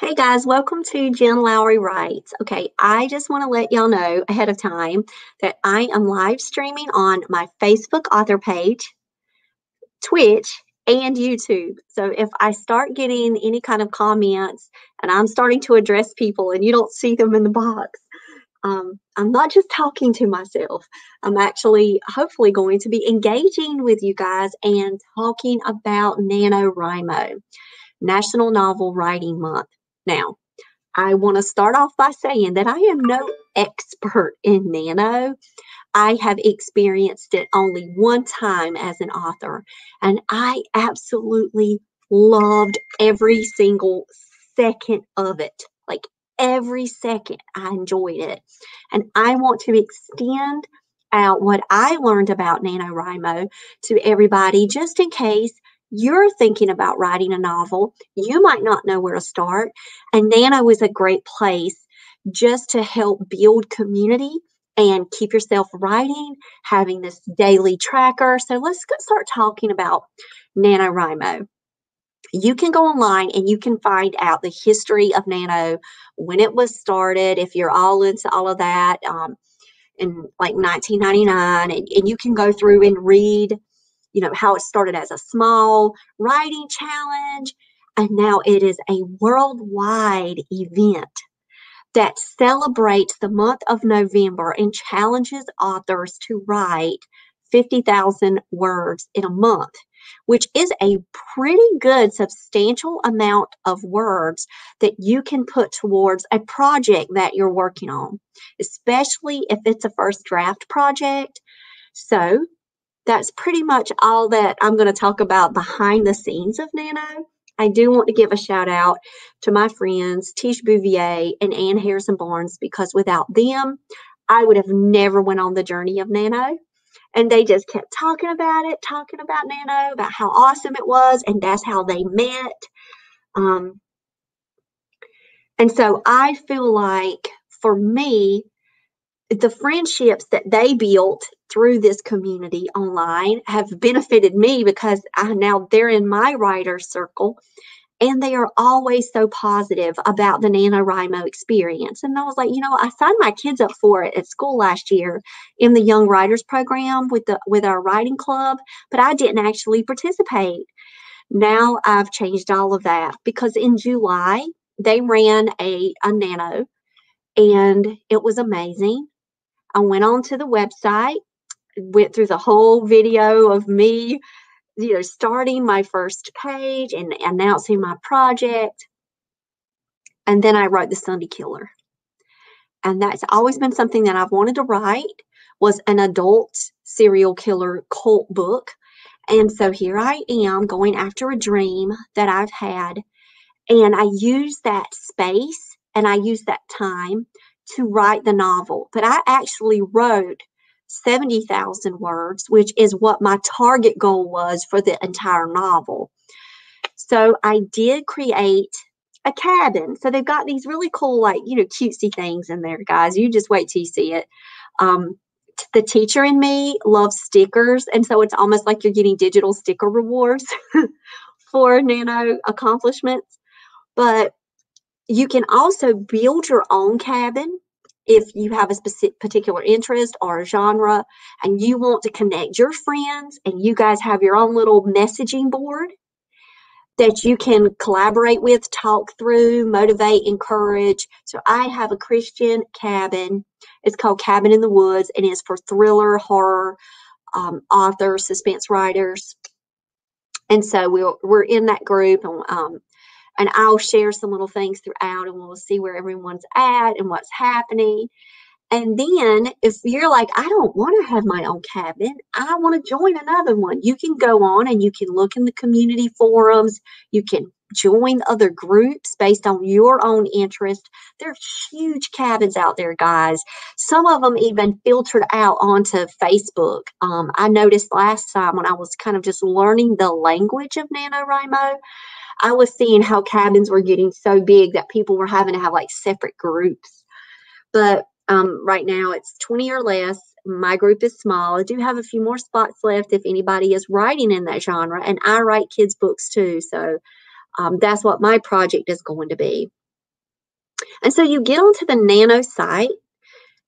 Hey guys, welcome to Jen Lowry Writes. Okay, I just want to let y'all know ahead of time that I am live streaming on my Facebook author page, Twitch, and YouTube. So if I start getting any kind of comments and I'm starting to address people and you don't see them in the box, um, I'm not just talking to myself. I'm actually hopefully going to be engaging with you guys and talking about NaNoWriMo, National Novel Writing Month. Now, I want to start off by saying that I am no expert in nano. I have experienced it only one time as an author, and I absolutely loved every single second of it. Like every second, I enjoyed it. And I want to extend out what I learned about NaNoWriMo to everybody just in case you're thinking about writing a novel, you might not know where to start. And Nano is a great place just to help build community and keep yourself writing, having this daily tracker. So let's start talking about NaNoWriMo. You can go online and you can find out the history of Nano, when it was started, if you're all into all of that, um, in like 1999, and, and you can go through and read you know, how it started as a small writing challenge, and now it is a worldwide event that celebrates the month of November and challenges authors to write 50,000 words in a month, which is a pretty good, substantial amount of words that you can put towards a project that you're working on, especially if it's a first draft project. So, that's pretty much all that I'm going to talk about behind the scenes of Nano. I do want to give a shout out to my friends Tish Bouvier and Ann Harrison Barnes because without them, I would have never went on the journey of Nano. And they just kept talking about it, talking about Nano, about how awesome it was, and that's how they met. Um, and so I feel like for me, the friendships that they built through this community online have benefited me because I now they're in my writer circle and they are always so positive about the NaNoWriMo experience. And I was like, you know, I signed my kids up for it at school last year in the Young Writers program with the with our writing club, but I didn't actually participate. Now I've changed all of that because in July they ran a, a nano and it was amazing. I went on to the website, went through the whole video of me, you know, starting my first page and announcing my project. And then I wrote The Sunday Killer. And that's always been something that I've wanted to write was an adult serial killer cult book. And so here I am going after a dream that I've had. And I use that space and I use that time to write the novel, but I actually wrote 70,000 words, which is what my target goal was for the entire novel. So I did create a cabin. So they've got these really cool, like, you know, cutesy things in there, guys. You just wait till you see it. Um, the teacher in me loves stickers. And so it's almost like you're getting digital sticker rewards for nano accomplishments. But you can also build your own cabin if you have a specific particular interest or genre and you want to connect your friends and you guys have your own little messaging board that you can collaborate with, talk through, motivate, encourage. So I have a Christian cabin. It's called Cabin in the Woods and it's for thriller, horror um, authors, suspense writers. And so we'll, we're in that group and, um, and I'll share some little things throughout and we'll see where everyone's at and what's happening. And then if you're like, I don't want to have my own cabin, I want to join another one, you can go on and you can look in the community forums. You can join other groups based on your own interest. There's huge cabins out there, guys. Some of them even filtered out onto Facebook. Um, I noticed last time when I was kind of just learning the language of NaNoWriMo, I was seeing how cabins were getting so big that people were having to have like separate groups. But um, right now it's 20 or less. My group is small. I do have a few more spots left if anybody is writing in that genre, and I write kids' books too. So um, that's what my project is going to be. And so you get onto the Nano site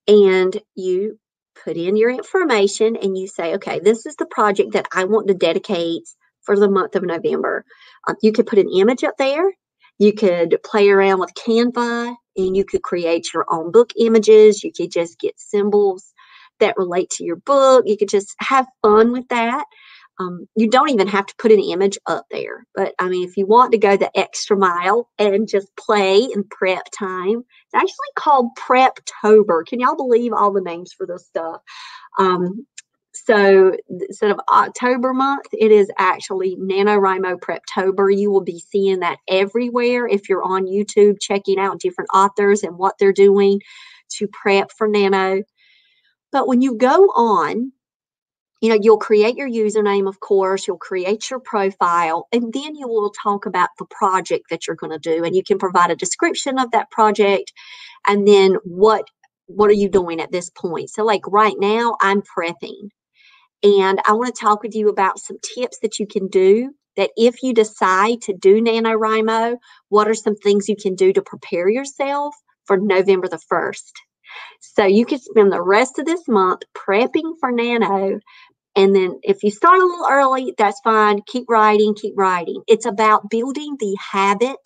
and you put in your information and you say, okay, this is the project that I want to dedicate for the month of November. Um, you could put an image up there. You could play around with Canva and you could create your own book images. You could just get symbols that relate to your book. You could just have fun with that. Um, you don't even have to put an image up there. But I mean, if you want to go the extra mile and just play in prep time, it's actually called Preptober. Can y'all believe all the names for this stuff? Um, so instead of October month, it is actually NaNoWriMo Preptober. You will be seeing that everywhere if you're on YouTube checking out different authors and what they're doing to prep for Nano. But when you go on, you know, you'll create your username, of course, you'll create your profile, and then you will talk about the project that you're going to do. And you can provide a description of that project and then what what are you doing at this point? So like right now I'm prepping. And I want to talk with you about some tips that you can do that if you decide to do NaNoWriMo, what are some things you can do to prepare yourself for November the 1st? So you can spend the rest of this month prepping for Nano. And then if you start a little early, that's fine. Keep writing, keep writing. It's about building the habit,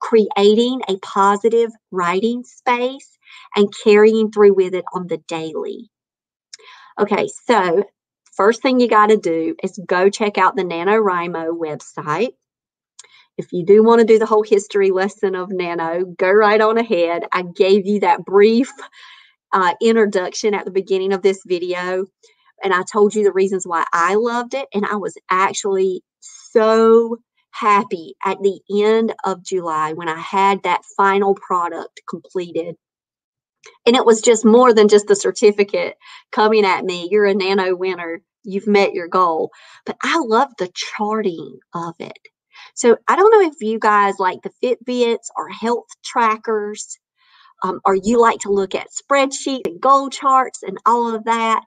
creating a positive writing space, and carrying through with it on the daily. Okay, so first thing you got to do is go check out the NaNoWriMo website. If you do want to do the whole history lesson of Nano, go right on ahead. I gave you that brief uh, introduction at the beginning of this video, and I told you the reasons why I loved it. And I was actually so happy at the end of July when I had that final product completed. And it was just more than just the certificate coming at me. You're a nano winner. You've met your goal. But I love the charting of it. So I don't know if you guys like the Fitbits or health trackers, um, or you like to look at spreadsheets and goal charts and all of that.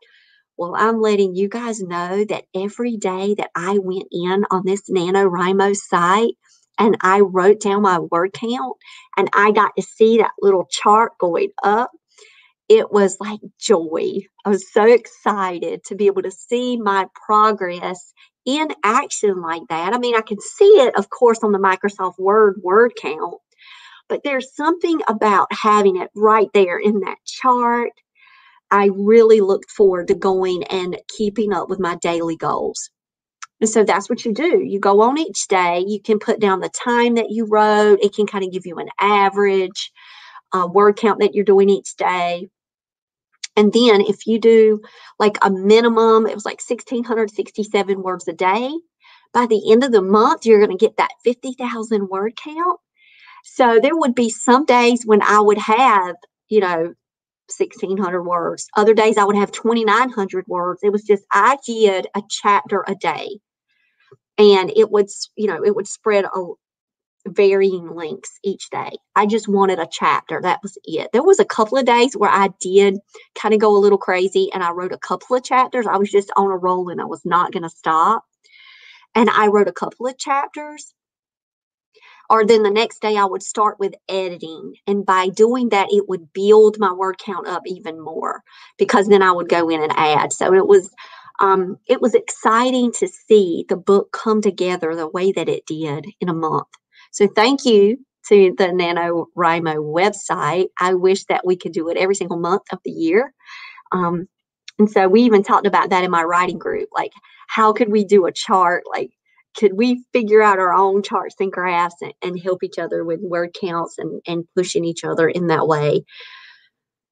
Well, I'm letting you guys know that every day that I went in on this NaNoWriMo site and I wrote down my word count and I got to see that little chart going up, it was like joy. I was so excited to be able to see my progress in action like that. I mean, I can see it, of course, on the Microsoft Word word count, but there's something about having it right there in that chart. I really looked forward to going and keeping up with my daily goals. And so that's what you do. You go on each day, you can put down the time that you wrote, it can kind of give you an average uh, word count that you're doing each day. And then if you do like a minimum, it was like 1,667 words a day. By the end of the month, you're going to get that 50,000 word count. So there would be some days when I would have, you know, 1,600 words. Other days I would have 2,900 words. It was just, I did a chapter a day. And it would, you know, it would spread varying lengths each day. I just wanted a chapter. That was it. There was a couple of days where I did kind of go a little crazy and I wrote a couple of chapters. I was just on a roll and I was not going to stop. and I wrote a couple of chapters. Or then the next day I would start with editing. And by doing that, it would build my word count up even more because then I would go in and add. So it was um, it was exciting to see the book come together the way that it did in a month. So thank you to the NaNoWriMo website. I wish that we could do it every single month of the year. Um, and so we even talked about that in my writing group. Like, how could we do a chart? Like, could we figure out our own charts and graphs and, and help each other with word counts and, and pushing each other in that way?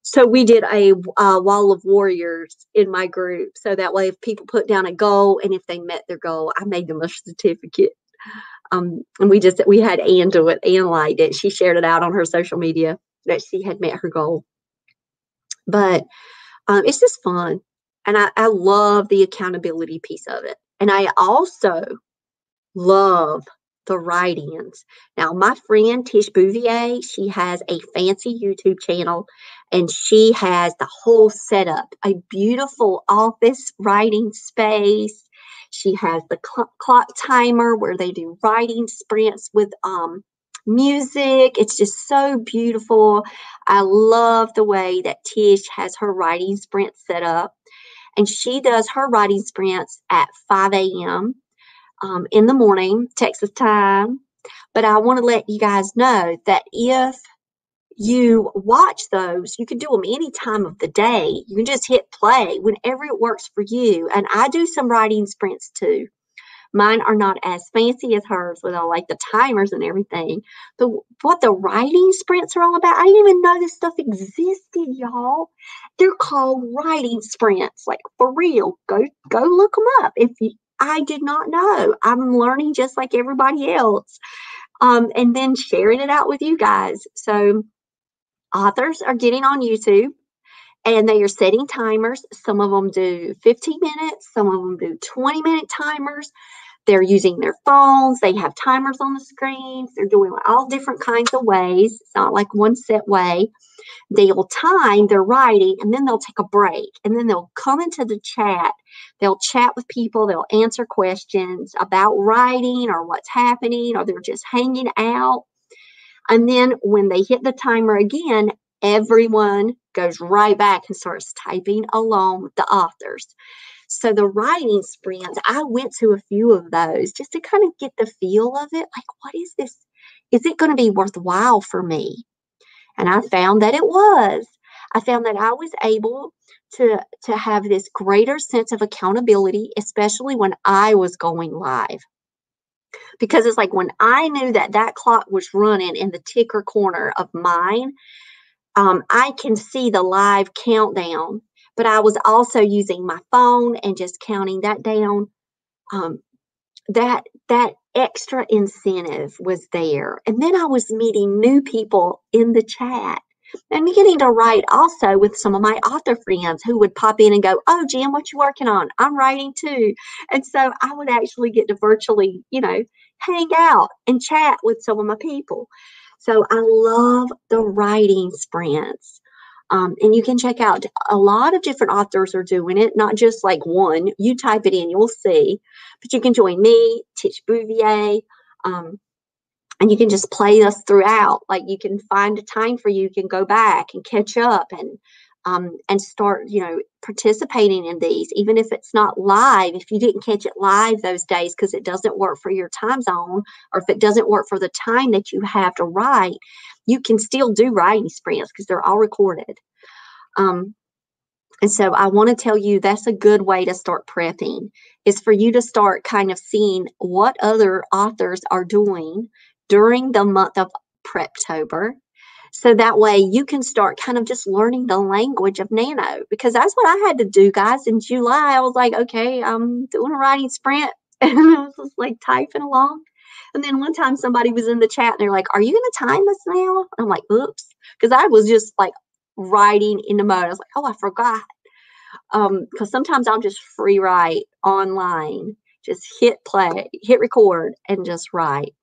So we did a uh, wall of warriors in my group. So that way, if people put down a goal and if they met their goal, I made them a certificate. Um, and we just we had Ann do it. Ann liked it. She shared it out on her social media that she had met her goal. But um, it's just fun, and I, I love the accountability piece of it. And I also love the write-ins. Now, my friend Tish Bouvier, she has a fancy YouTube channel and she has the whole setup, a beautiful office writing space. She has the cl- clock timer where they do writing sprints with um, music. It's just so beautiful. I love the way that Tish has her writing sprint set up. And she does her writing sprints at 5 a.m. Um, in the morning, Texas time. But I want to let you guys know that if you watch those, you can do them any time of the day. You can just hit play whenever it works for you. And I do some writing sprints too. Mine are not as fancy as hers with all like the timers and everything. But what the writing sprints are all about, I didn't even know this stuff existed, y'all. They're called writing sprints, like for real. Go go look them up. If you, I did not know, I'm learning just like everybody else. Um, and then sharing it out with you guys. So authors are getting on YouTube and they are setting timers. Some of them do 15 minutes, some of them do 20 minute timers. They're using their phones, they have timers on the screens, they're doing all different kinds of ways. It's not like one set way. They'll time their writing and then they'll take a break and then they'll come into the chat. They'll chat with people, they'll answer questions about writing or what's happening, or they're just hanging out. And then when they hit the timer again, everyone goes right back and starts typing along with the authors. So the writing sprints, I went to a few of those just to kind of get the feel of it. Like, what is this? Is it going to be worthwhile for me? And I found that it was. I found that I was able to to have this greater sense of accountability, especially when I was going live because it's like when I knew that that clock was running in the ticker corner of mine, um, I can see the live countdown, but I was also using my phone and just counting that down. Um, that that extra incentive was there, and then I was meeting new people in the chat I'm beginning to write also with some of my author friends who would pop in and go, Oh, Jim, what you working on? I'm writing too. And so I would actually get to virtually, you know, hang out and chat with some of my people. So I love the writing sprints. Um, and you can check out a lot of different authors are doing it, not just like one. You type it in, you'll see. But you can join me, Tish Bouvier, um, and you can just play us throughout. Like you can find a time for you, you can go back and catch up and um, and start, you know, participating in these, even if it's not live. If you didn't catch it live those days because it doesn't work for your time zone, or if it doesn't work for the time that you have to write, you can still do writing sprints because they're all recorded. Um, and so I want to tell you that's a good way to start prepping is for you to start kind of seeing what other authors are doing during the month of Preptober. So that way you can start kind of just learning the language of nano because that's what I had to do, guys. In July, I was like, okay, I'm doing a writing sprint. And I was just like typing along. And then one time somebody was in the chat and they're like, Are you going to time us now? I'm like, Oops. Because I was just like writing in the mode. I was like, Oh, I forgot. Um, because sometimes I'll just free write online, just hit play, hit record, and just write.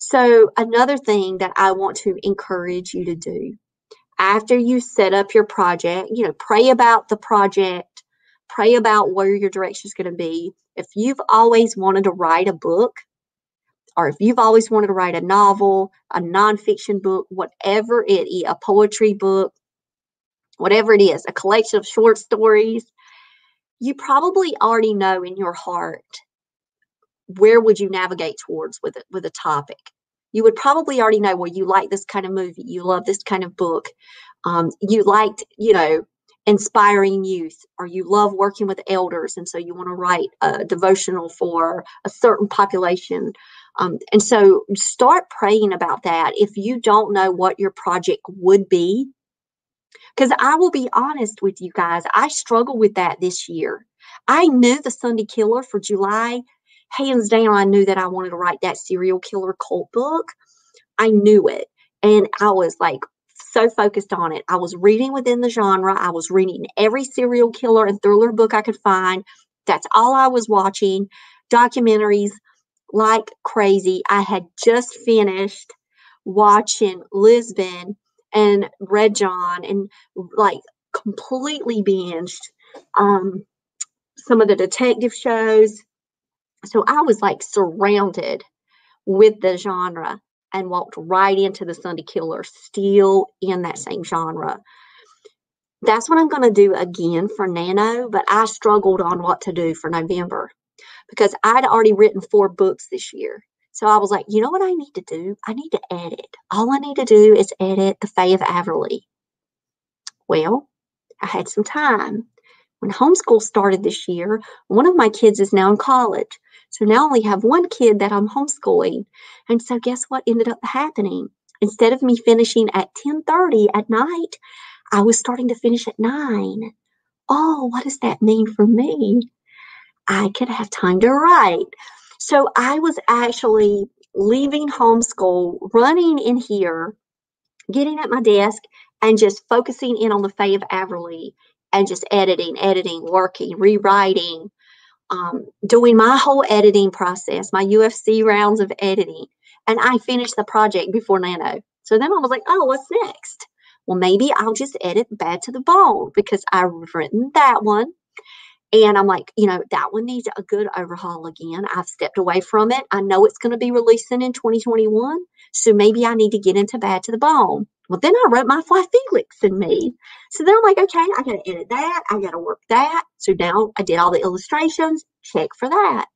So, another thing that I want to encourage you to do after you set up your project, you know, pray about the project, Pray about where your direction is going to be. If you've always wanted to write a book, or if you've always wanted to write a novel, a nonfiction book, whatever it is, a poetry book, whatever it is, a collection of short stories, you probably already know in your heart where would you navigate towards with it with a topic you would probably already know well you like this kind of movie you love this kind of book um, you liked you know inspiring youth or you love working with elders and so you want to write a devotional for a certain population um, and so start praying about that if you don't know what your project would be because I will be honest with you guys, I struggled with that this year. I knew the Sunday Killer for July. Hands down, I knew that I wanted to write that serial killer cult book. I knew it. And I was like so focused on it. I was reading within the genre. I was reading every serial killer and thriller book I could find. That's all I was watching. Documentaries like crazy. I had just finished watching Lisbon and Red John and like completely binged um, some of the detective shows. So I was like surrounded with the genre and walked right into the Sunday Killer, still in that same genre. That's what I'm going to do again for Nano, but I struggled on what to do for November because I'd already written four books this year. So I was like, you know what I need to do? I need to edit. All I need to do is edit The Fae of Averly. Well, I had some time. When homeschool started this year, one of my kids is now in college. So now I only have one kid that I'm homeschooling. And so guess what ended up happening? Instead of me finishing at 10:30 at night, I was starting to finish at 9. Oh, what does that mean for me? I could have time to write. So I was actually leaving homeschool, running in here, getting at my desk, and just focusing in on the Fae of Averly and just editing, editing, working, rewriting, um, doing my whole editing process, my UFC rounds of editing. And I finished the project before Nano. So then I was like, oh, what's next? Well, maybe I'll just edit Bad to the Bone because I've written that one. And I'm like, you know, that one needs a good overhaul again. I've stepped away from it. I know it's going to be releasing in 2021. So maybe I need to get into Bad to the Bone. Well, then I wrote my Fly Felix and me. So then I'm like, okay, I got to edit that. I got to work that. So now I did all the illustrations, check for that.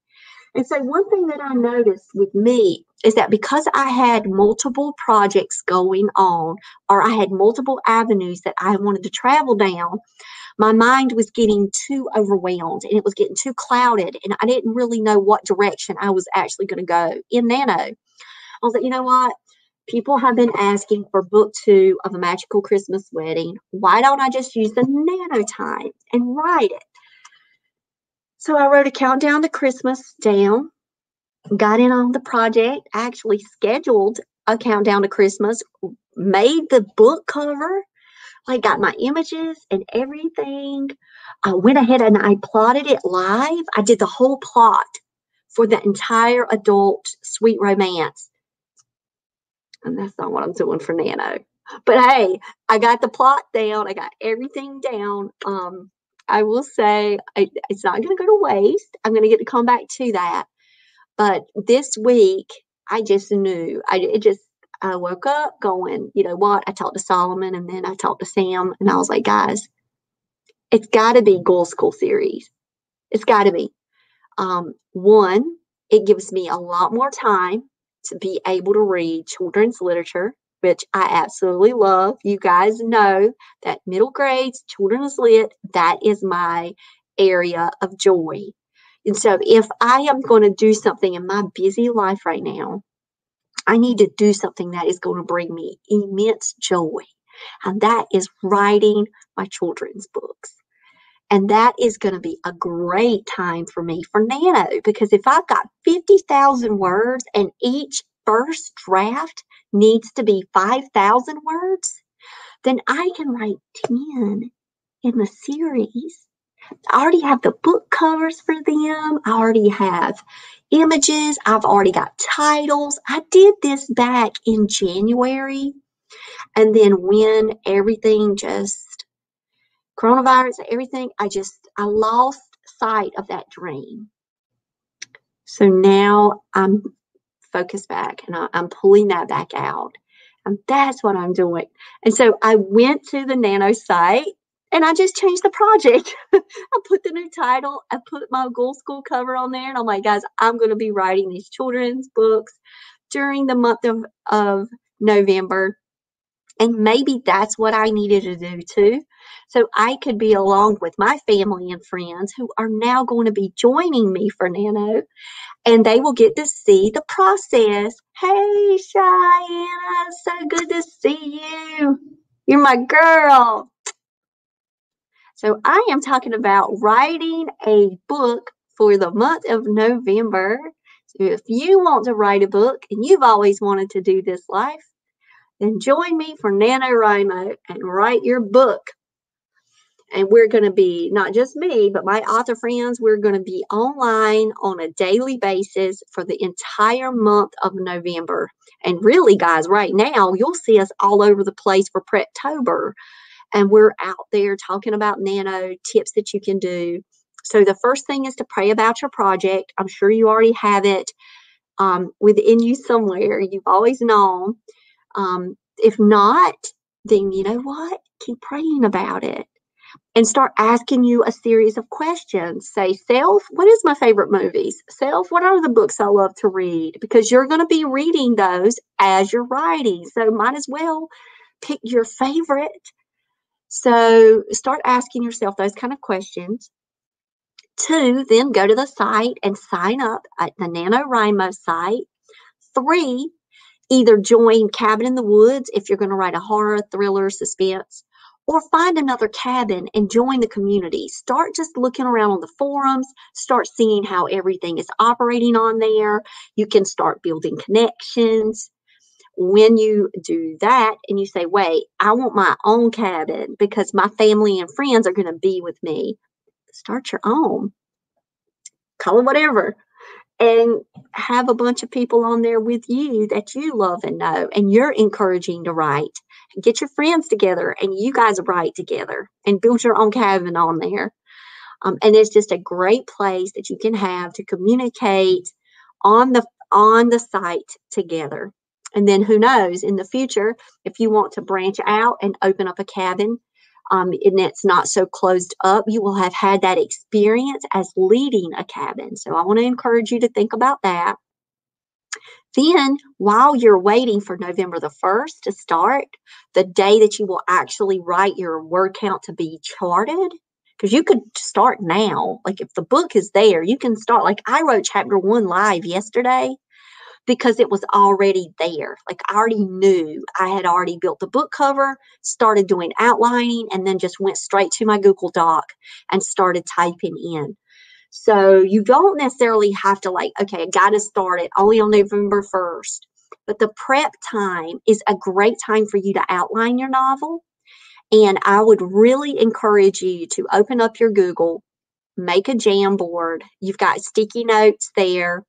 And so one thing that I noticed with me is that because I had multiple projects going on, or I had multiple avenues that I wanted to travel down, my mind was getting too overwhelmed and it was getting too clouded and I didn't really know what direction I was actually going to go in Nano. I was like, you know what? People have been asking for book two of a magical Christmas wedding. Why don't I just use the nano time and write it? So I wrote a countdown to Christmas down, got in on the project, actually scheduled a countdown to Christmas, made the book cover, I got my images and everything. I went ahead and I plotted it live. I did the whole plot for the entire adult sweet romance. And that's not what I'm doing for Nano. But hey, I got the plot down. I got everything down. Um, I will say I, it's not going to go to waste. I'm going to get to come back to that. But this week, I just knew. I it just I woke up going, you know what? I talked to Solomon and then I talked to Sam and I was like, guys, it's got to be Goal School series. It's got to be. Um, one, it gives me a lot more time to be able to read children's literature, which I absolutely love. You guys know that middle grades, children's lit, that is my area of joy. And so if I am going to do something in my busy life right now, I need to do something that is going to bring me immense joy. And that is writing my children's books. And that is going to be a great time for me for Nano because if I've got 50,000 words and each first draft needs to be 5,000 words, then I can write 10 in the series. I already have the book covers for them. I already have images. I've already got titles. I did this back in January. And then when everything just coronavirus, everything, I just, I lost sight of that dream. So now I'm focused back and I, I'm pulling that back out. And that's what I'm doing. And so I went to the Nano site and I just changed the project. I put the new title, I put my Goal School cover on there, and I'm like, guys, I'm going to be writing these children's books during the month of, of November. And maybe that's what I needed to do too. So I could be along with my family and friends who are now going to be joining me for Nano and they will get to see the process. Hey, Cheyenne, so good to see you. You're my girl. So I am talking about writing a book for the month of November. So if you want to write a book and you've always wanted to do this life, then join me for NaNoWriMo and write your book. And we're going to be not just me but my author friends we're going to be online on a daily basis for the entire month of november. And really guys right now you'll see us all over the place for preptober. And we're out there talking about nano tips that you can do. So the first thing is to pray about your project. I'm sure you already have it um, within you somewhere. You've always known um, if not then you know what keep praying about it and start asking you a series of questions. Say, self, what is my favorite movies? Self, what are the books I love to read? Because you're going to be reading those as you're writing. So might as well pick your favorite. So start asking yourself those kind of questions. Two, then go to the site and sign up at the NaNoWriMo site. Three, either join Cabin in the Woods if you're going to write a horror, thriller, suspense or find another cabin and join the community. Start just looking around on the forums, start seeing how everything is operating on there. You can start building connections. When you do that and you say, wait, I want my own cabin because my family and friends are going to be with me, start your own. Call it whatever and have a bunch of people on there with you that you love and know and you're encouraging to write. Get your friends together and you guys write together and build your own cabin on there. Um, and it's just a great place that you can have to communicate on the on the site together. And then who knows in the future if you want to branch out and open up a cabin um, and it's not so closed up, you will have had that experience as leading a cabin. So I want to encourage you to think about that. Then, while you're waiting for November the 1st to start, the day that you will actually write your word count to be charted, because you could start now. Like if the book is there, you can start. Like I wrote chapter one live yesterday because it was already there. Like I already knew I had already built the book cover, started doing outlining, and then just went straight to my Google Doc and started typing in. So you don't necessarily have to like, okay, I got to start it only on November 1st. But the prep time is a great time for you to outline your novel. And I would really encourage you to open up your Google, make a Jamboard. You've got sticky notes there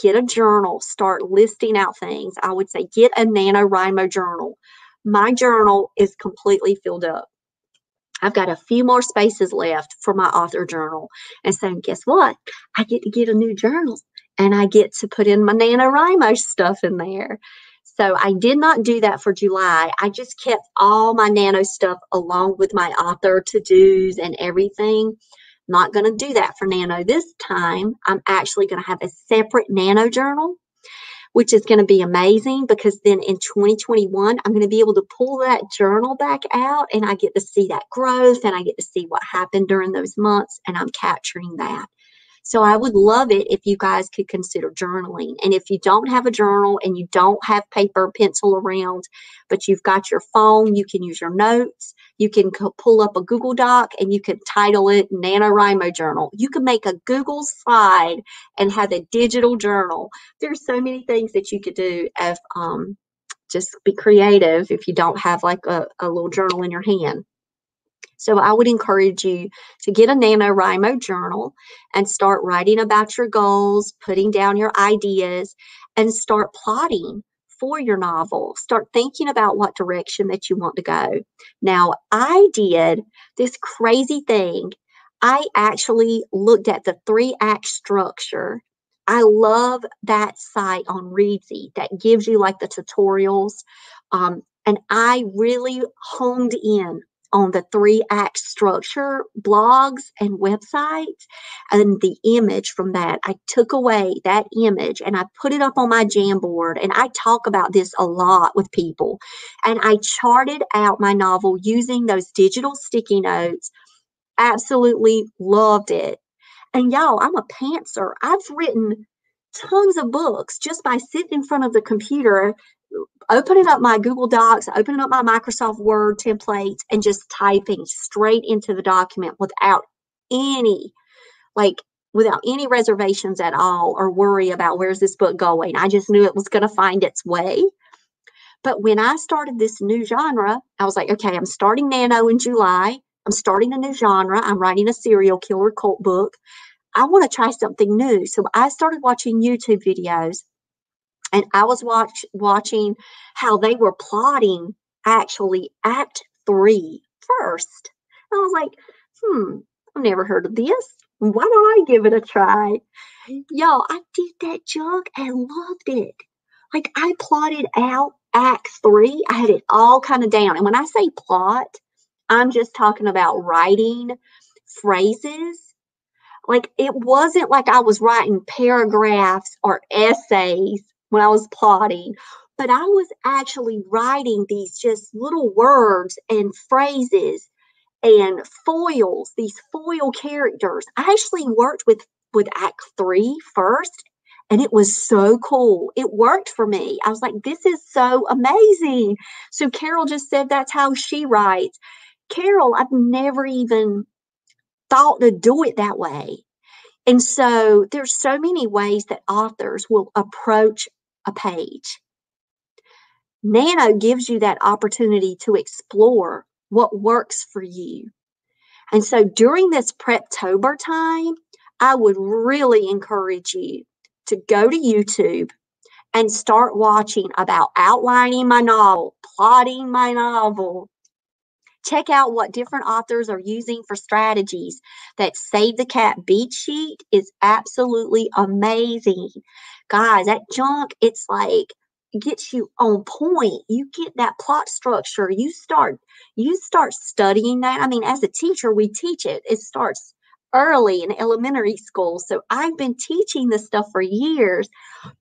get a journal, start listing out things. I would say get a NaNoWriMo journal. My journal is completely filled up. I've got a few more spaces left for my author journal. And so, guess what? I get to get a new journal and I get to put in my NaNoWriMo stuff in there. So, I did not do that for July. I just kept all my nano stuff along with my author to dos and everything. Not going to do that for Nano this time. I'm actually going to have a separate Nano journal, which is going to be amazing because then in 2021, I'm going to be able to pull that journal back out and I get to see that growth and I get to see what happened during those months and I'm capturing that. So I would love it if you guys could consider journaling. And if you don't have a journal and you don't have paper, pencil around, but you've got your phone, you can use your notes. You can pull up a Google Doc and you can title it NaNoWriMo Journal. You can make a Google slide and have a digital journal. There's so many things that you could do if um, just be creative if you don't have like a, a little journal in your hand. So I would encourage you to get a NaNoWriMo journal and start writing about your goals, putting down your ideas, and start plotting for your novel. Start thinking about what direction that you want to go. Now, I did this crazy thing. I actually looked at the three act structure. I love that site on Reedsy that gives you like the tutorials. Um, and I really honed in on the three act structure blogs and websites and the image from that. I took away that image and i put it up on my jamboard and i talk about this a lot with people. And i charted out my novel using those digital sticky notes. Absolutely loved it. And y'all i'm a pantser. I've written tons of books just by sitting in front of the computer opening up my Google Docs, opening up my Microsoft Word templates, and just typing straight into the document without any, like, without any reservations at all or worry about where's this book going. I just knew it was going to find its way. But when I started this new genre, I was like, okay, I'm starting Nano in July. I'm starting a new genre. I'm writing a serial killer cult book. I want to try something new. So I started watching YouTube videos and I was watch, watching how they were plotting actually Act Three first. I was like, hmm, I've never heard of this. Why don't I give it a try? Y'all, I did that junk and loved it. Like I plotted out Act Three. I had it all kind of down. And when I say plot, I'm just talking about writing phrases. Like it wasn't like I was writing paragraphs or essays when I was plotting, but I was actually writing these just little words and phrases and foils, these foil characters. I actually worked with with Act Three first, and it was so cool. It worked for me. I was like, this is so amazing. So Carol just said that's how she writes. Carol, I've never even thought to do it that way. And so there's so many ways that authors will approach a page. Nano gives you that opportunity to explore what works for you. And so during this Preptober time, I would really encourage you to go to YouTube and start watching about outlining my novel, plotting my novel. Check out what different authors are using for strategies. That Save the Cat beat sheet is absolutely amazing guys, that junk, it's like gets you on point. You get that plot structure. You start you start studying that. I mean, as a teacher, we teach it. It starts early in elementary school. So I've been teaching this stuff for years.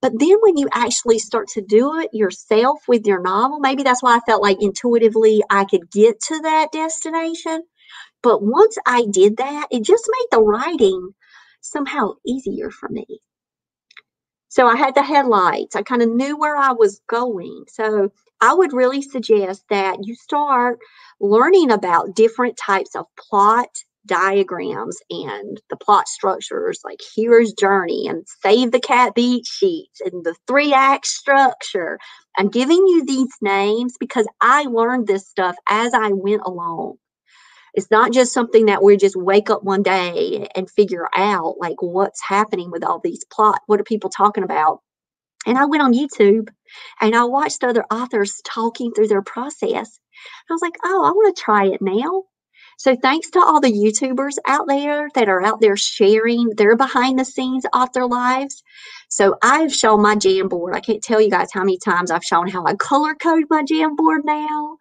But then when you actually start to do it yourself with your novel, maybe that's why I felt like intuitively I could get to that destination. But once I did that, it just made the writing somehow easier for me. So I had the headlights. I kind of knew where I was going. So I would really suggest that you start learning about different types of plot diagrams and the plot structures like hero's journey and save the cat beat sheets and the three act structure i'm giving you these names because i learned this stuff as i went along it's not just something that we just wake up one day and figure out like what's happening with all these plot. What are people talking about? And I went on YouTube and I watched other authors talking through their process. I was like, oh, I want to try it now. So thanks to all the YouTubers out there that are out there sharing their behind the scenes author lives. So I've shown my Jamboard. I can't tell you guys how many times I've shown how I color code my Jamboard now.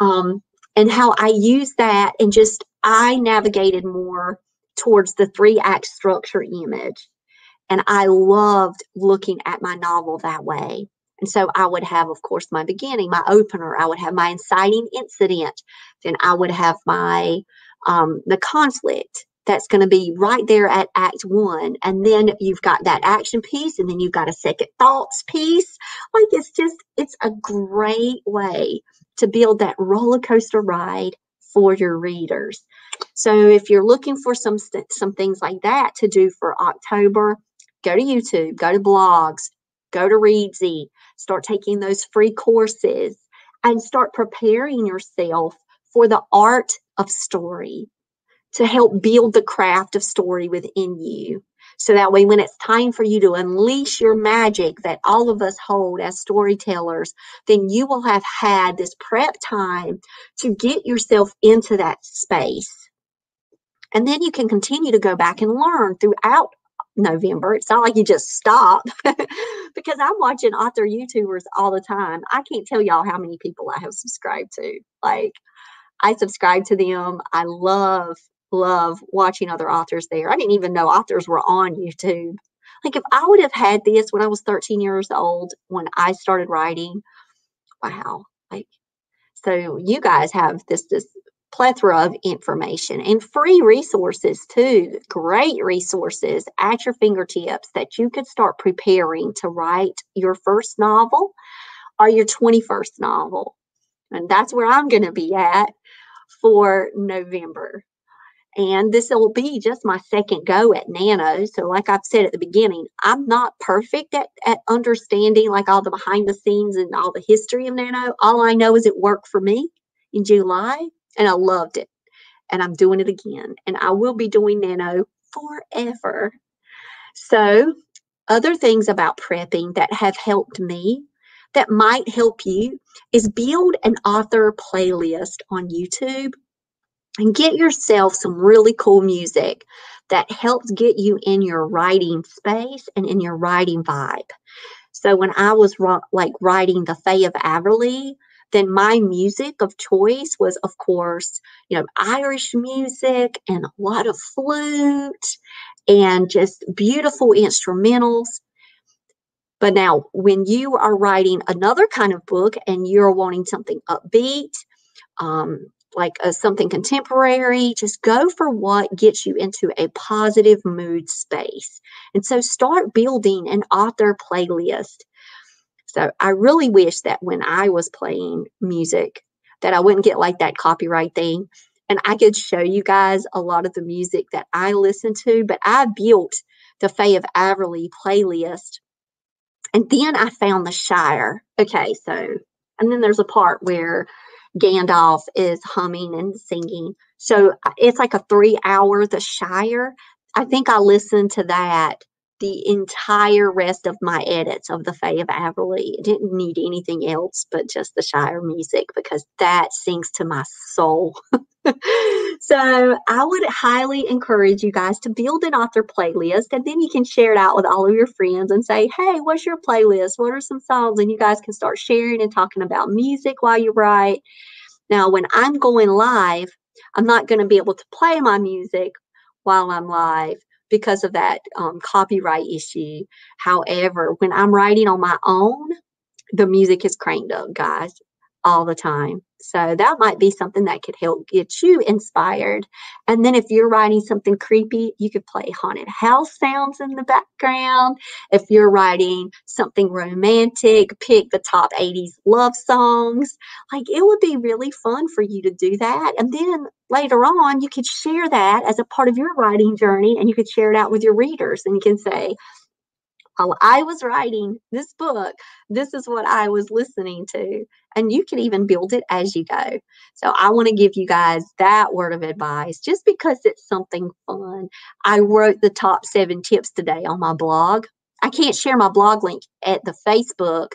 Um, and how I used that and just I navigated more towards the three act structure image. And I loved looking at my novel that way. And so I would have, of course, my beginning, my opener. I would have my inciting incident. Then I would have my um, the conflict that's going to be right there at Act One, and then you've got that action piece, and then you've got a second thoughts piece. Like it's just, it's a great way to build that roller coaster ride for your readers. So if you're looking for some some things like that to do for October, go to YouTube, go to blogs, go to Reedsy, start taking those free courses and start preparing yourself for the art of story to help build the craft of story within you. So that way, when it's time for you to unleash your magic that all of us hold as storytellers, then you will have had this prep time to get yourself into that space. And then you can continue to go back and learn throughout November. It's not like you just stop because I'm watching author YouTubers all the time. I can't tell y'all how many people I have subscribed to. Like, I subscribe to them. I love, love watching other authors there. I didn't even know authors were on YouTube. Like, if I would have had this when I was 13 years old, when I started writing, wow. Like, so you guys have this, this plethora of information and free resources too. Great resources at your fingertips that you could start preparing to write your first novel or your 21st novel. And that's where I'm going to be at for November. And this will be just my second go at Nano. So, like I've said at the beginning, I'm not perfect at, at understanding like all the behind the scenes and all the history of Nano. All I know is it worked for me in July and I loved it. And I'm doing it again. And I will be doing Nano forever. So, other things about prepping that have helped me that might help you is build an author playlist on YouTube and get yourself some really cool music that helps get you in your writing space and in your writing vibe. So when I was like writing the Fae of Averley, then my music of choice was, of course, you know, Irish music and a lot of flute and just beautiful instrumentals. But now, when you are writing another kind of book and you're wanting something upbeat, um, like a, something contemporary, just go for what gets you into a positive mood space. And so start building an author playlist so I really wish that when I was playing music, that I wouldn't get like that copyright thing. And I could show you guys a lot of the music that I listen to, but I built the Fae of Averley playlist. And then I found the Shire. Okay, so, and then there's a part where Gandalf is humming and singing. So uh, it's like a three hour, The Shire. I think I listened to that the entire rest of my edits of the Fae of Averley. It didn't need anything else but just the Shire music because that sings to my soul. so I would highly encourage you guys to build an author playlist and then you can share it out with all of your friends and say, hey, what's your playlist? What are some songs? And you guys can start sharing and talking about music while you write. Now, when I'm going live, I'm not going to be able to play my music while I'm live because of that um, copyright issue. However, when I'm writing on my own, the music is cranked up, guys, all the time. So that might be something that could help get you inspired. And then if you're writing something creepy, you could play haunted house sounds in the background. If you're writing something romantic, pick the top 80s love songs. Like it would be really fun for you to do that. And then later on, you could share that as a part of your writing journey and you could share it out with your readers and you can say, while I was writing this book, this is what I was listening to. And you can even build it as you go. So I want to give you guys that word of advice just because it's something fun. I wrote the top seven tips today on my blog. I can't share my blog link at the Facebook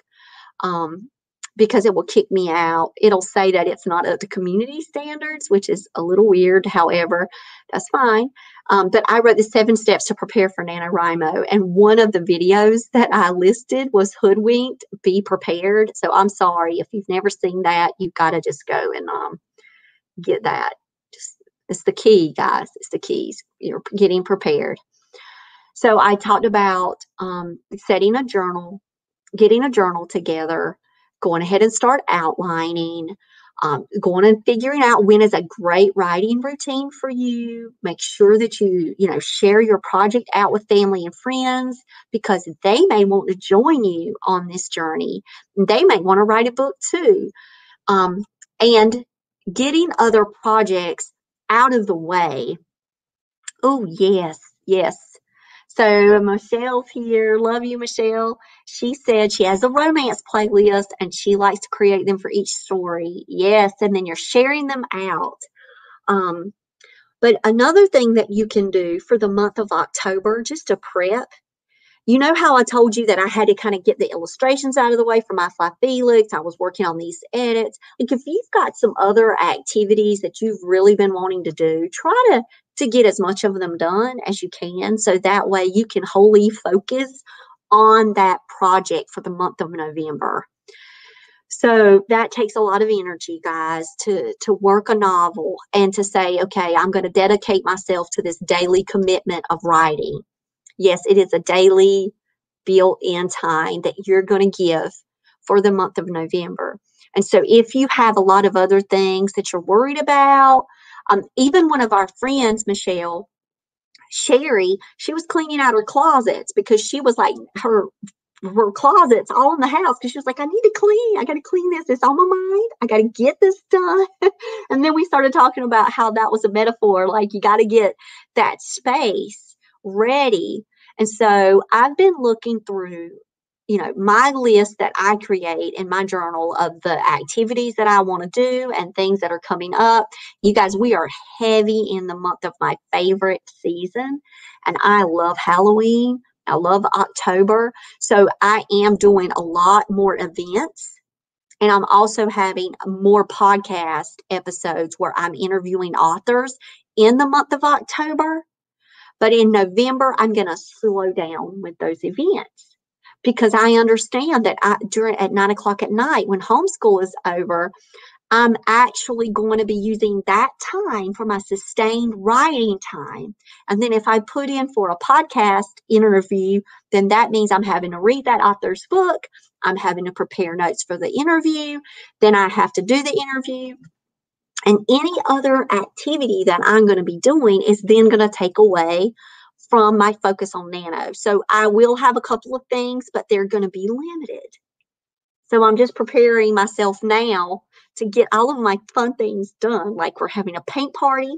um, because it will kick me out. It'll say that it's not up to community standards, which is a little weird. However, that's fine. Um, but I wrote the seven steps to prepare for NaNoWriMo. And one of the videos that I listed was Hoodwinked, Be Prepared. So I'm sorry if you've never seen that, you've got to just go and um, get that. Just It's the key, guys. It's the keys. You're getting prepared. So I talked about um, setting a journal, getting a journal together, going ahead and start outlining, um, going and figuring out when is a great writing routine for you. Make sure that you, you know, share your project out with family and friends because they may want to join you on this journey. They may want to write a book too. Um, and getting other projects out of the way. Oh, yes, yes. So Michelle's here. Love you, Michelle. She said she has a romance playlist and she likes to create them for each story. Yes, and then you're sharing them out. Um, But another thing that you can do for the month of October, just to prep, you know how I told you that I had to kind of get the illustrations out of the way for my Fly Felix? I was working on these edits. Like if you've got some other activities that you've really been wanting to do, try to to get as much of them done as you can so that way you can wholly focus on that project for the month of November. So that takes a lot of energy, guys, to to work a novel and to say, okay, I'm going to dedicate myself to this daily commitment of writing. Yes, it is a daily built-in time that you're going to give for the month of November. And so if you have a lot of other things that you're worried about, um, even one of our friends, Michelle, Sherry, she was cleaning out her closets because she was like her her closets all in the house because she was like, I need to clean. I got to clean this. It's on my mind. I got to get this done. and then we started talking about how that was a metaphor. Like you got to get that space ready. And so I've been looking through, you know, my list that I create in my journal of the activities that I want to do and things that are coming up. You guys, we are heavy in the month of my favorite season. And I love Halloween. I love October. So I am doing a lot more events. And I'm also having more podcast episodes where I'm interviewing authors in the month of October. But in November, I'm going to slow down with those events because I understand that I, during at nine o'clock at night when homeschool is over, I'm actually going to be using that time for my sustained writing time. And then if I put in for a podcast interview, then that means I'm having to read that author's book. I'm having to prepare notes for the interview. Then I have to do the interview. And any other activity that I'm going to be doing is then going to take away from my focus on nano. So I will have a couple of things, but they're going to be limited. So I'm just preparing myself now to get all of my fun things done. Like we're having a paint party.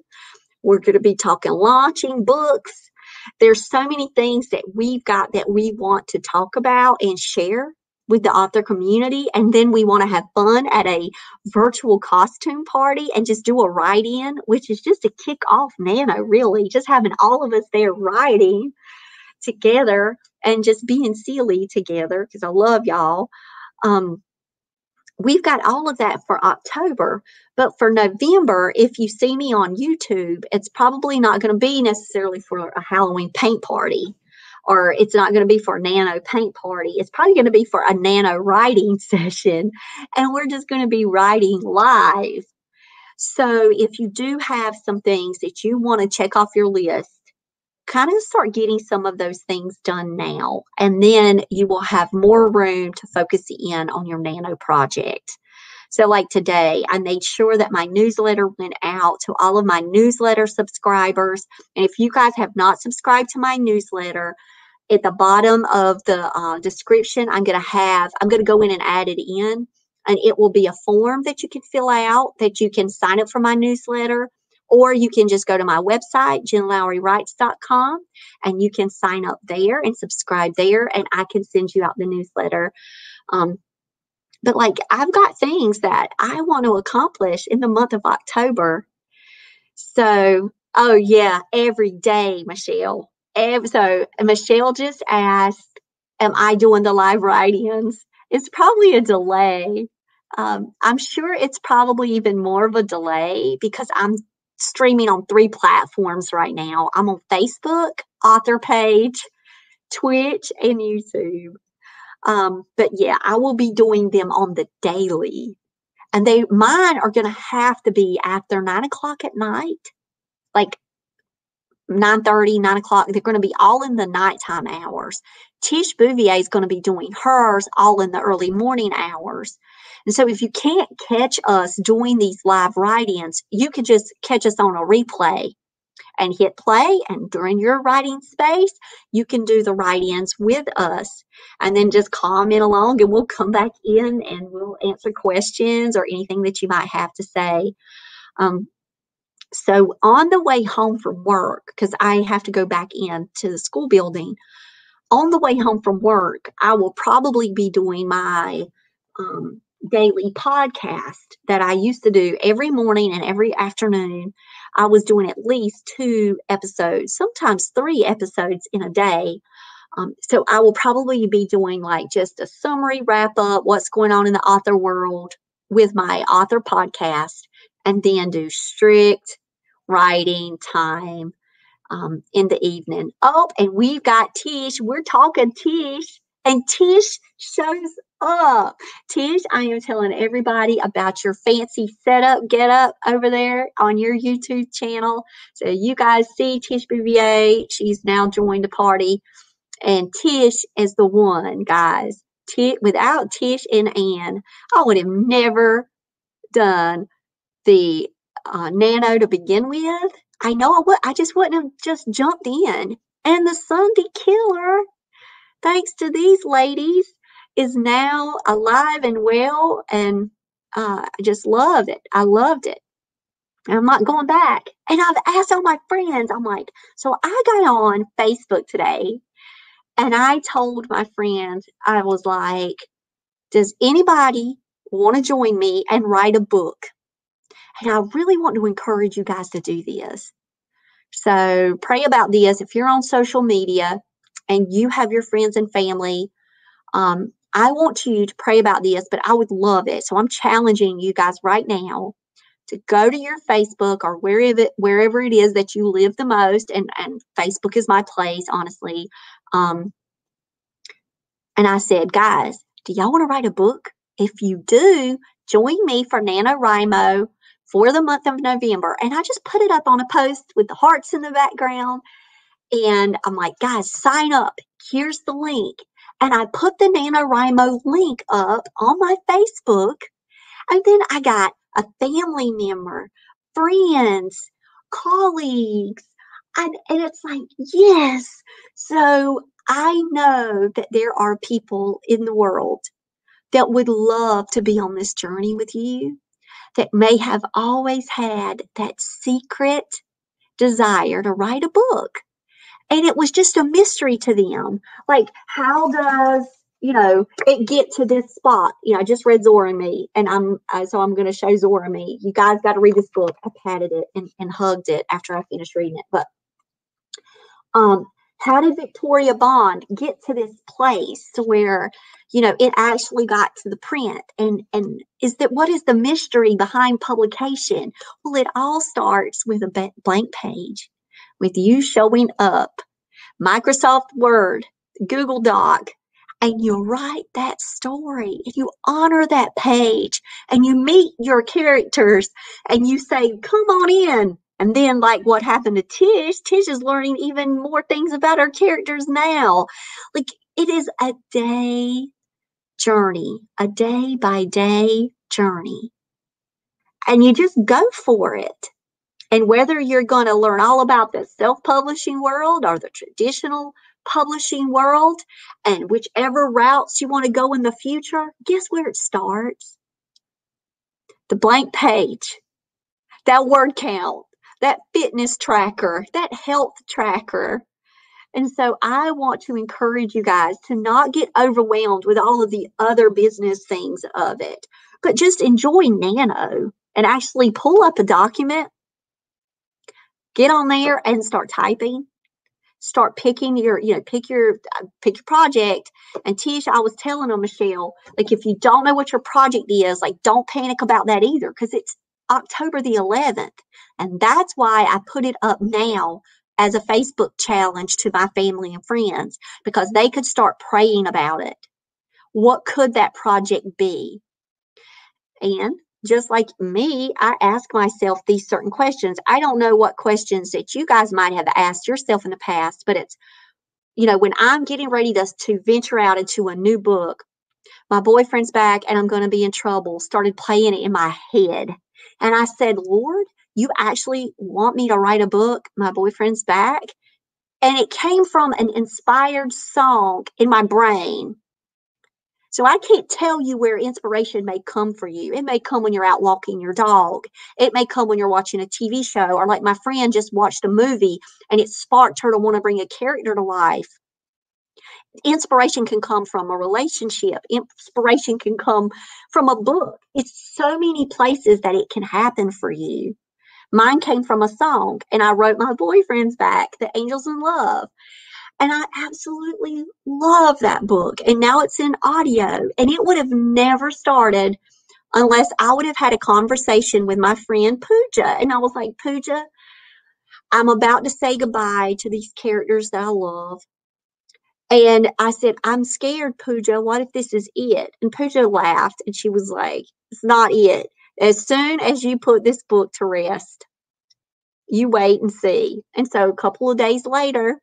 We're going to be talking launching books. There's so many things that we've got that we want to talk about and share with the author community. And then we want to have fun at a virtual costume party and just do a write in, which is just a kick off nano, really. Just having all of us there writing together and just being silly together because I love y'all. Um, we've got all of that for October. But for November, if you see me on YouTube, it's probably not going to be necessarily for a Halloween paint party or it's not going to be for a nano paint party. It's probably going to be for a nano writing session. And we're just going to be writing live. So if you do have some things that you want to check off your list, kind of start getting some of those things done now. And then you will have more room to focus in on your nano project. So, like today, I made sure that my newsletter went out to all of my newsletter subscribers. And if you guys have not subscribed to my newsletter, at the bottom of the uh, description, I'm going to have, I'm going to go in and add it in. And it will be a form that you can fill out that you can sign up for my newsletter or you can just go to my website, jenlowrywrites.com, and you can sign up there and subscribe there, and I can send you out the newsletter. Um, but like, I've got things that I want to accomplish in the month of October. So, oh, yeah, every day, Michelle. So, Michelle just asked, Am I doing the live write ins? It's probably a delay. Um, I'm sure it's probably even more of a delay because I'm streaming on three platforms right now. I'm on Facebook, author page, Twitch, and YouTube. Um, but yeah, I will be doing them on the daily. And they mine are gonna have to be after nine o'clock at night, like 9 30, 9 o'clock. They're going to be all in the nighttime hours. Tish Bouvier is going to be doing hers all in the early morning hours. And so if you can't catch us doing these live write-ins, you can just catch us on a replay and hit play. And during your writing space, you can do the write-ins with us and then just comment along and we'll come back in and we'll answer questions or anything that you might have to say. Um, so on the way home from work, because I have to go back into the school building, on the way home from work, I will probably be doing my um, daily podcast that I used to do every morning and every afternoon. I was doing at least two episodes, sometimes three episodes in a day. Um, so I will probably be doing like just a summary wrap up, what's going on in the author world with my author podcast, and then do strict writing time um, in the evening. Oh, and we've got Tish. We're talking Tish, and Tish shows up. Tish, I am telling everybody about your fancy setup, get up over there on your YouTube channel. So you guys see Tish Bouvier. She's now joined the party. And Tish is the one, guys. T- without Tish and Ann, I would have never done the uh, Nano to begin with. I know I would. I just wouldn't have just jumped in. And the Sunday Killer, thanks to these ladies, is now alive and well, and uh, I just love it. I loved it. And I'm not going back. And I've asked all my friends. I'm like, so I got on Facebook today, and I told my friends, I was like, does anybody want to join me and write a book? And I really want to encourage you guys to do this. So pray about this. If you're on social media and you have your friends and family, um, I want you to pray about this, but I would love it. So I'm challenging you guys right now to go to your Facebook or wherever it, wherever it is that you live the most, and and Facebook is my place, honestly. Um, and I said, guys, do y'all want to write a book? If you do, join me for NaNoWriMo for the month of November. And I just put it up on a post with the hearts in the background. And I'm like, guys, sign up. Here's the link. And I put the NaNoWriMo link up on my Facebook. And then I got a family member, friends, colleagues. And, and it's like, yes. So I know that there are people in the world that would love to be on this journey with you that may have always had that secret desire to write a book. And it was just a mystery to them. Like, how does you know it get to this spot? You know, I just read Zora and Me, and I'm uh, so I'm going to show Zora Me. You guys got to read this book. I patted it and, and hugged it after I finished reading it. But um, how did Victoria Bond get to this place where, you know, it actually got to the print? And and is that what is the mystery behind publication? Well, it all starts with a blank page, with you showing up, Microsoft Word, Google Doc, and you write that story and you honor that page and you meet your characters and you say, come on in and then, like what happened to Tish, Tish is learning even more things about her characters now. Like it is a day journey, a day by day journey. And you just go for it. And whether you're going to learn all about the self publishing world or the traditional publishing world, and whichever routes you want to go in the future, guess where it starts? The blank page, that word count, that fitness tracker, that health tracker. And so I want to encourage you guys to not get overwhelmed with all of the other business things of it, but just enjoy Nano and actually pull up a document, get on there and start typing. Start picking your, you know, pick your uh, pick your project. And Tish, I was telling them, Michelle, like if you don't know what your project is, like don't panic about that either, because it's October the 11th. And that's why I put it up now as a Facebook challenge to my family and friends because they could start praying about it. What could that project be? And just like me, I ask myself these certain questions. I don't know what questions that you guys might have asked yourself in the past, but it's, you know, when I'm getting ready to, to venture out into a new book, my boyfriend's back and I'm going to be in trouble, started playing it in my head. And I said, Lord, you actually want me to write a book, My Boyfriend's Back? And it came from an inspired song in my brain. So I can't tell you where inspiration may come for you. It may come when you're out walking your dog. It may come when you're watching a TV show, or like my friend just watched a movie and it sparked her to want to bring a character to life. Inspiration can come from a relationship. Inspiration can come from a book. It's so many places that it can happen for you. Mine came from a song, and I wrote my boyfriend's back, The Angels in Love. And I absolutely love that book. And now it's in audio. And it would have never started unless I would have had a conversation with my friend Pooja. And I was like, Pooja, I'm about to say goodbye to these characters that I love. And I said, I'm scared, Pooja. What if this is it? And Pooja laughed and she was like, It's not it. As soon as you put this book to rest, you wait and see. And so a couple of days later,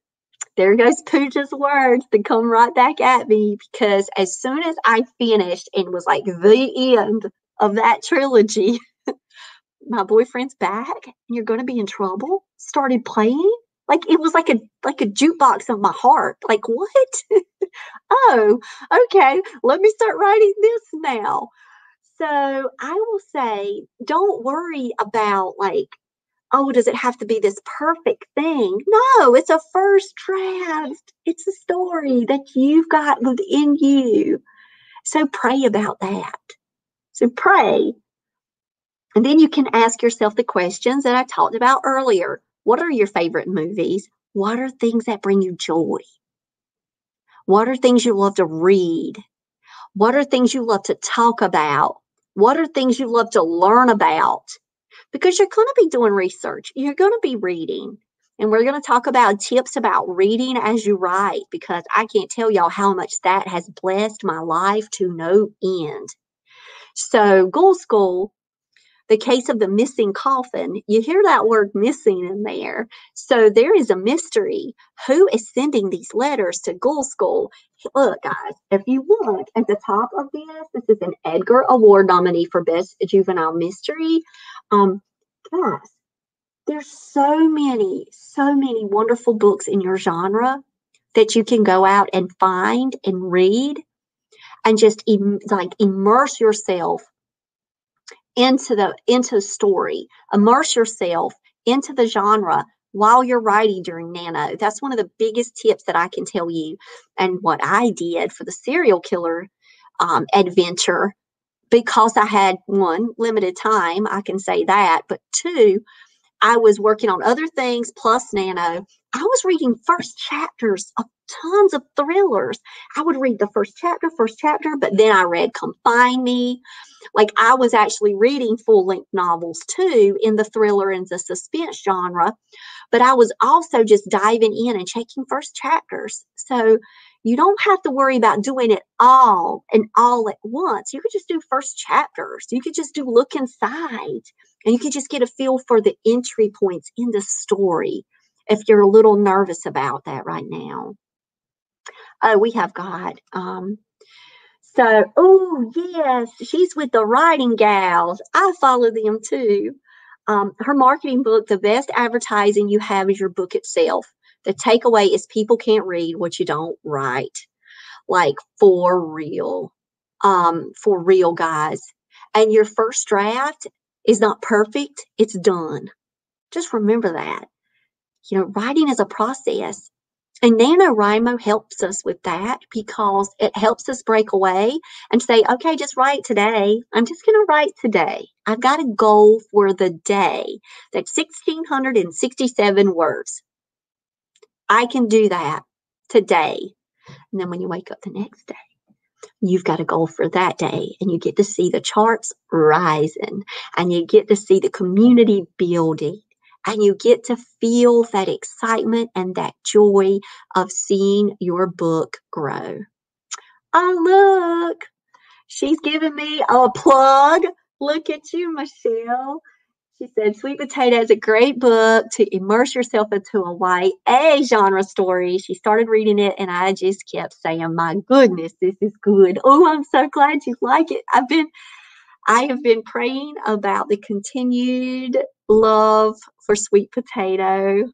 there goes Pooja's words to come right back at me because as soon as I finished and was like the end of that trilogy, my boyfriend's back and you're going to be in trouble started playing like it was like a like a jukebox of my heart. Like what? Oh okay. Let me start writing this now. So i will say don't worry about like oh does it have to be this perfect thing? No it's a first draft. It's a story that you've got within you. So pray about that. So pray. And then you can ask yourself the questions that I talked about earlier. What are your favorite movies? What are things that bring you joy? What are things you love to read? What are things you love to talk about? What are things you love to learn about? Because you're going to be doing research, you're going to be reading. And we're going to talk about tips about reading as you write because I can't tell y'all how much that has blessed my life to no end. So, Ghoul School the case of the missing coffin, you hear that word missing in there. So there is a mystery. Who is sending these letters to Ghoul School? Look, guys, if you look at the top of this, this is an Edgar Award nominee for Best Juvenile Mystery. Um, guys, there's so many, so many wonderful books in your genre that you can go out and find and read and just Im- like immerse yourself into the into the story immerse yourself into the genre while you're writing during nano that's one of the biggest tips that i can tell you and what i did for the serial killer um, adventure because i had one limited time i can say that but two i was working on other things plus nano i was reading first chapters of tons of thrillers i would read the first chapter first chapter but then i read come find me like I was actually reading full length novels too in the thriller and the suspense genre, but I was also just diving in and checking first chapters. So you don't have to worry about doing it all and all at once. You could just do first chapters. You could just do look inside and you could just get a feel for the entry points in the story if you're a little nervous about that right now. Oh, we have got um, so, oh, yes, she's with the writing gals. I follow them too. Um, her marketing book, The Best Advertising You Have is Your Book Itself. The takeaway is people can't read what you don't write. Like for real. Um, for real, guys. And your first draft is not perfect, it's done. Just remember that. You know, writing is a process. And NaNoWriMo helps us with that because it helps us break away and say, okay, just write today. I'm just going to write today. I've got a goal for the day that's 1,667 words. I can do that today. And then when you wake up the next day, you've got a goal for that day and you get to see the charts rising and you get to see the community building and you get to feel that excitement and that joy of seeing your book grow. Oh, look, she's giving me a plug. Look at you, Michelle. She said, Sweet Potato is a great book to immerse yourself into a YA genre story. She started reading it, and I just kept saying, My goodness, this is good. Oh, I'm so glad you like it. I've been I have been praying about the continued love for sweet potato.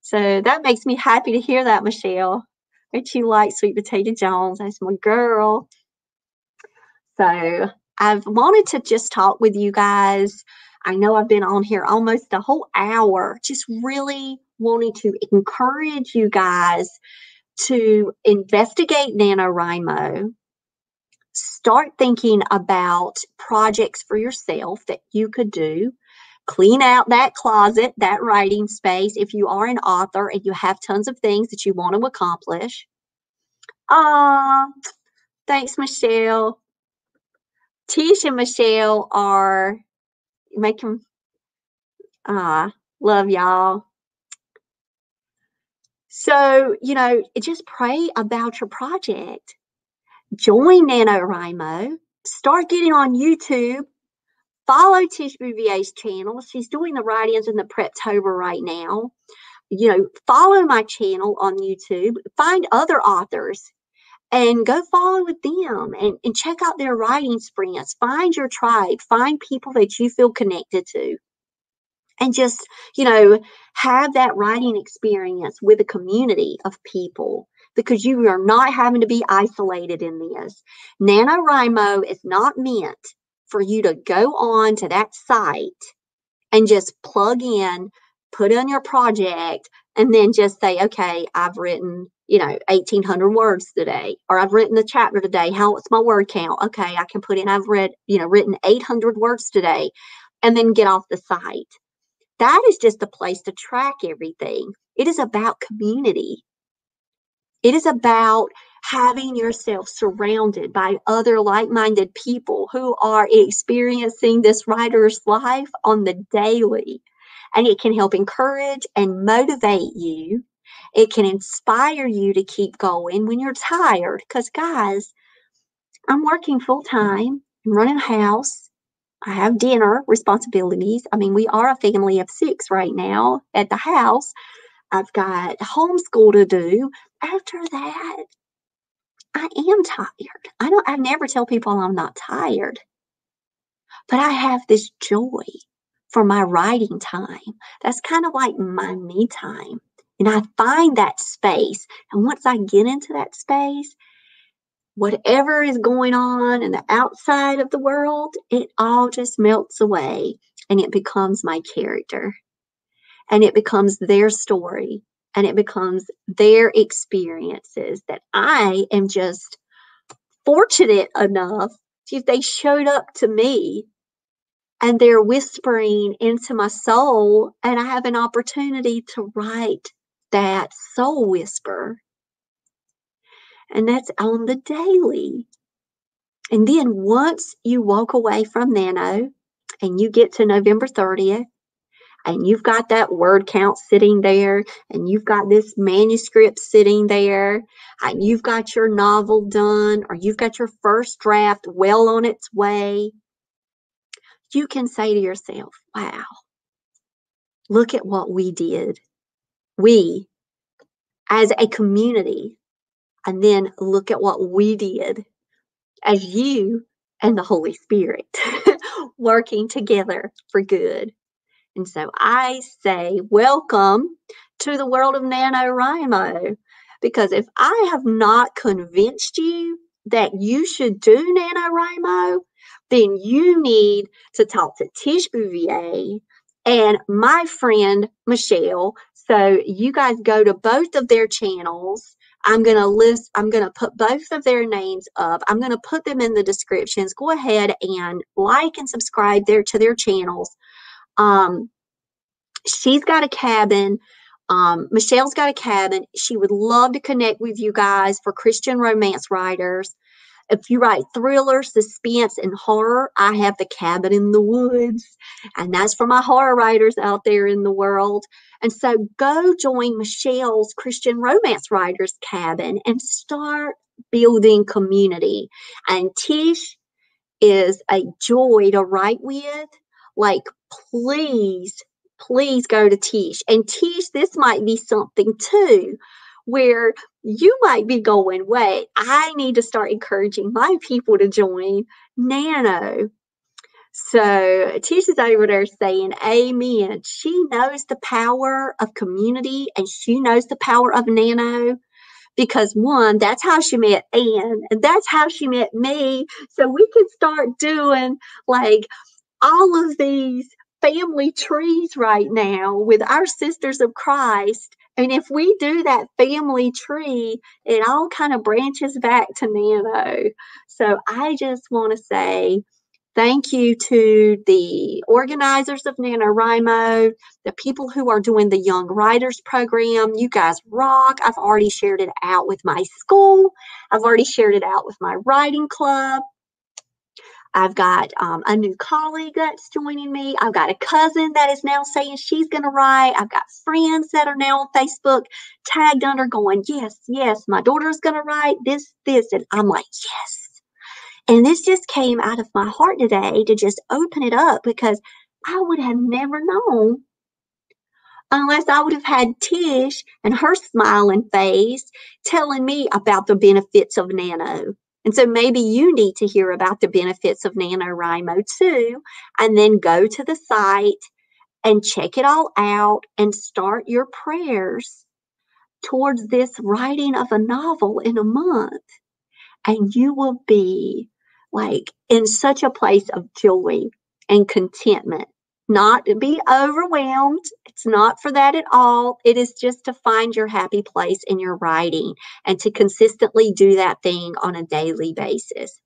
So that makes me happy to hear that, Michelle. That you like Sweet Potato Jones. That's my girl. So I've wanted to just talk with you guys. I know I've been on here almost a whole hour, just really wanting to encourage you guys to investigate NaNoWriMo, start thinking about projects for yourself that you could do. Clean out that closet, that writing space. If you are an author and you have tons of things that you want to accomplish. Ah, thanks, Michelle. Tish and Michelle are making ah love y'all. So, you know, just pray about your project. Join NaNoWriMo. Start getting on YouTube. Follow Tish Bouvier's channel. She's doing the write-ins in the Preptober right now. You know, follow my channel on YouTube. Find other authors and go follow with them and, and check out their writing sprints. Find your tribe. Find people that you feel connected to and just, you know, have that writing experience with a community of people because you are not having to be isolated in this. NaNoWriMo is not meant for you to go on to that site and just plug in, put in your project, and then just say, okay, I've written, you know, 1800 words today, or I've written a chapter today. How, my word count? Okay, I can put in, I've read, you know, written 800 words today, and then get off the site. That is just a place to track everything. It is about community. It is about having yourself surrounded by other like minded people who are experiencing this writer's life on the daily. And it can help encourage and motivate you. It can inspire you to keep going when you're tired. Because, guys, I'm working full time, I'm running a house, I have dinner responsibilities. I mean, we are a family of six right now at the house. I've got homeschool to do. After that, I am tired. I don't I never tell people I'm not tired. But I have this joy for my writing time. That's kind of like my me time. And I find that space. And once I get into that space, whatever is going on in the outside of the world, it all just melts away and it becomes my character. And it becomes their story and it becomes their experiences that I am just fortunate enough if they showed up to me and they're whispering into my soul and I have an opportunity to write that soul whisper and that's on the daily. And then once you walk away from Nano and you get to November 30th, and you've got that word count sitting there, and you've got this manuscript sitting there, and you've got your novel done, or you've got your first draft well on its way, you can say to yourself, wow, look at what we did. We, as a community, and then look at what we did as you and the Holy Spirit working together for good. And so I say, welcome to the world of NaNoWriMo. Because if I have not convinced you that you should do NaNoWriMo, then you need to talk to Tish Bouvier and my friend Michelle. So you guys go to both of their channels I'm going to list, I'm going to put both of their names up. I'm going to put them in the descriptions. Go ahead and like and subscribe there to their channels. Um, she's got a cabin. Um, Michelle's got a cabin. She would love to connect with you guys for Christian romance writers. If you write thriller, suspense, and horror, I have The Cabin in the Woods, and that's for my horror writers out there in the world. And so go join Michelle's Christian Romance Writers Cabin and start building community. And Tish is a joy to write with. Like, please, please go to Tish. And Tish, this might be something too where you might be going, wait, I need to start encouraging my people to join Nano. So Tish is over there saying, Amen. She knows the power of community and she knows the power of Nano because one, that's how she met Anne, and that's how she met me. So we can start doing like all of these family trees right now with our sisters of Christ. And if we do that family tree, it all kind of branches back to Nano. So I just want to say thank you to the organizers of NaNoWriMo, the people who are doing the Young Writers Program. You guys rock. I've already shared it out with my school, I've already shared it out with my writing club. I've got um, a new colleague that's joining me. I've got a cousin that is now saying she's going to write. I've got friends that are now on Facebook tagged under going, yes, yes, my daughter's going to write this, this. And I'm like, yes. And this just came out of my heart today to just open it up because I would have never known unless I would have had Tish and her smiling face telling me about the benefits of Nano and so maybe you need to hear about the benefits of NaNoWriMo too, and then go to the site and check it all out and start your prayers towards this writing of a novel in a month. And you will be like in such a place of joy and contentment not to be overwhelmed. It's not for that at all. It is just to find your happy place in your writing and to consistently do that thing on a daily basis.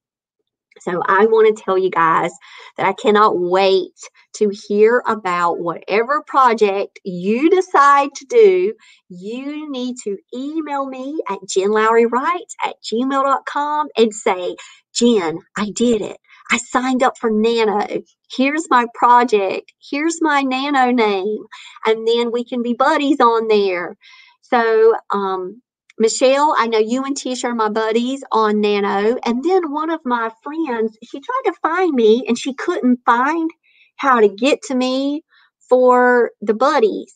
So, I want to tell you guys that I cannot wait to hear about whatever project you decide to do. You need to email me at jenlowrywrites at gmail.com and say, Jen, I did it. I signed up for Nano. Here's my project. Here's my Nano name. And then we can be buddies on there. So, um, Michelle, I know you and Tish are my buddies on Nano. And then one of my friends, she tried to find me and she couldn't find how to get to me for the buddies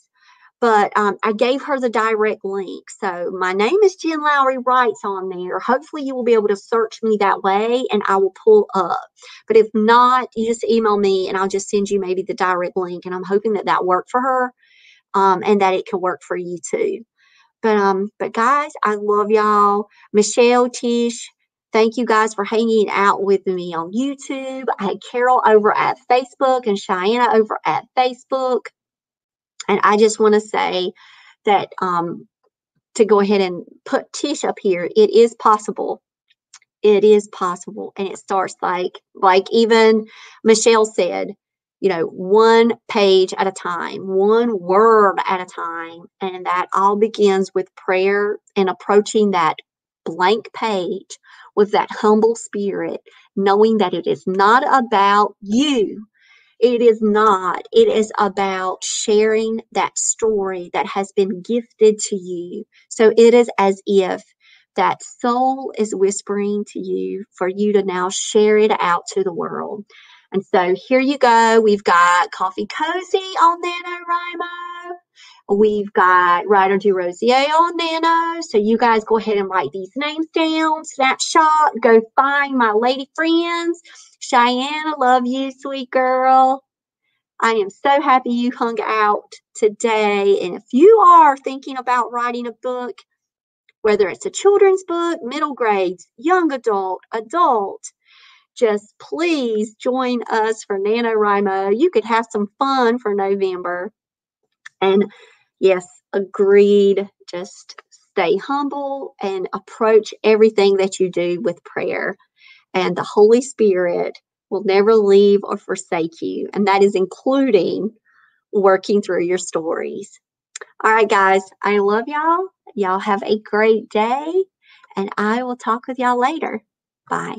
but um, I gave her the direct link. So my name is Jen Lowry Writes on there. Hopefully you will be able to search me that way and I will pull up. But if not, you just email me and I'll just send you maybe the direct link. And I'm hoping that that worked for her um, and that it can work for you too. But um, but guys, I love y'all. Michelle, Tish, thank you guys for hanging out with me on YouTube. I had Carol over at Facebook and Cheyenne over at Facebook. And I just want to say that um, to go ahead and put Tish up here, it is possible. It is possible. And it starts like, like even Michelle said, you know, one page at a time, one word at a time. And that all begins with prayer and approaching that blank page with that humble spirit, knowing that it is not about you, it is not. It is about sharing that story that has been gifted to you. So it is as if that soul is whispering to you for you to now share it out to the world. And so here you go. We've got Coffee Cozy on NaNoWriMo. We've got Ryder Du Rosier on Nano. So you guys go ahead and write these names down. Snapshot. Go find my lady friends. Cheyenne, I love you, sweet girl. I am so happy you hung out today. And if you are thinking about writing a book, whether it's a children's book, middle grades, young adult, adult, just please join us for NaNoWriMo. You could have some fun for November. And yes, agreed. Just stay humble and approach everything that you do with prayer. And the Holy Spirit will never leave or forsake you. And that is including working through your stories. All right, guys, I love y'all. Y'all have a great day. And I will talk with y'all later. Bye.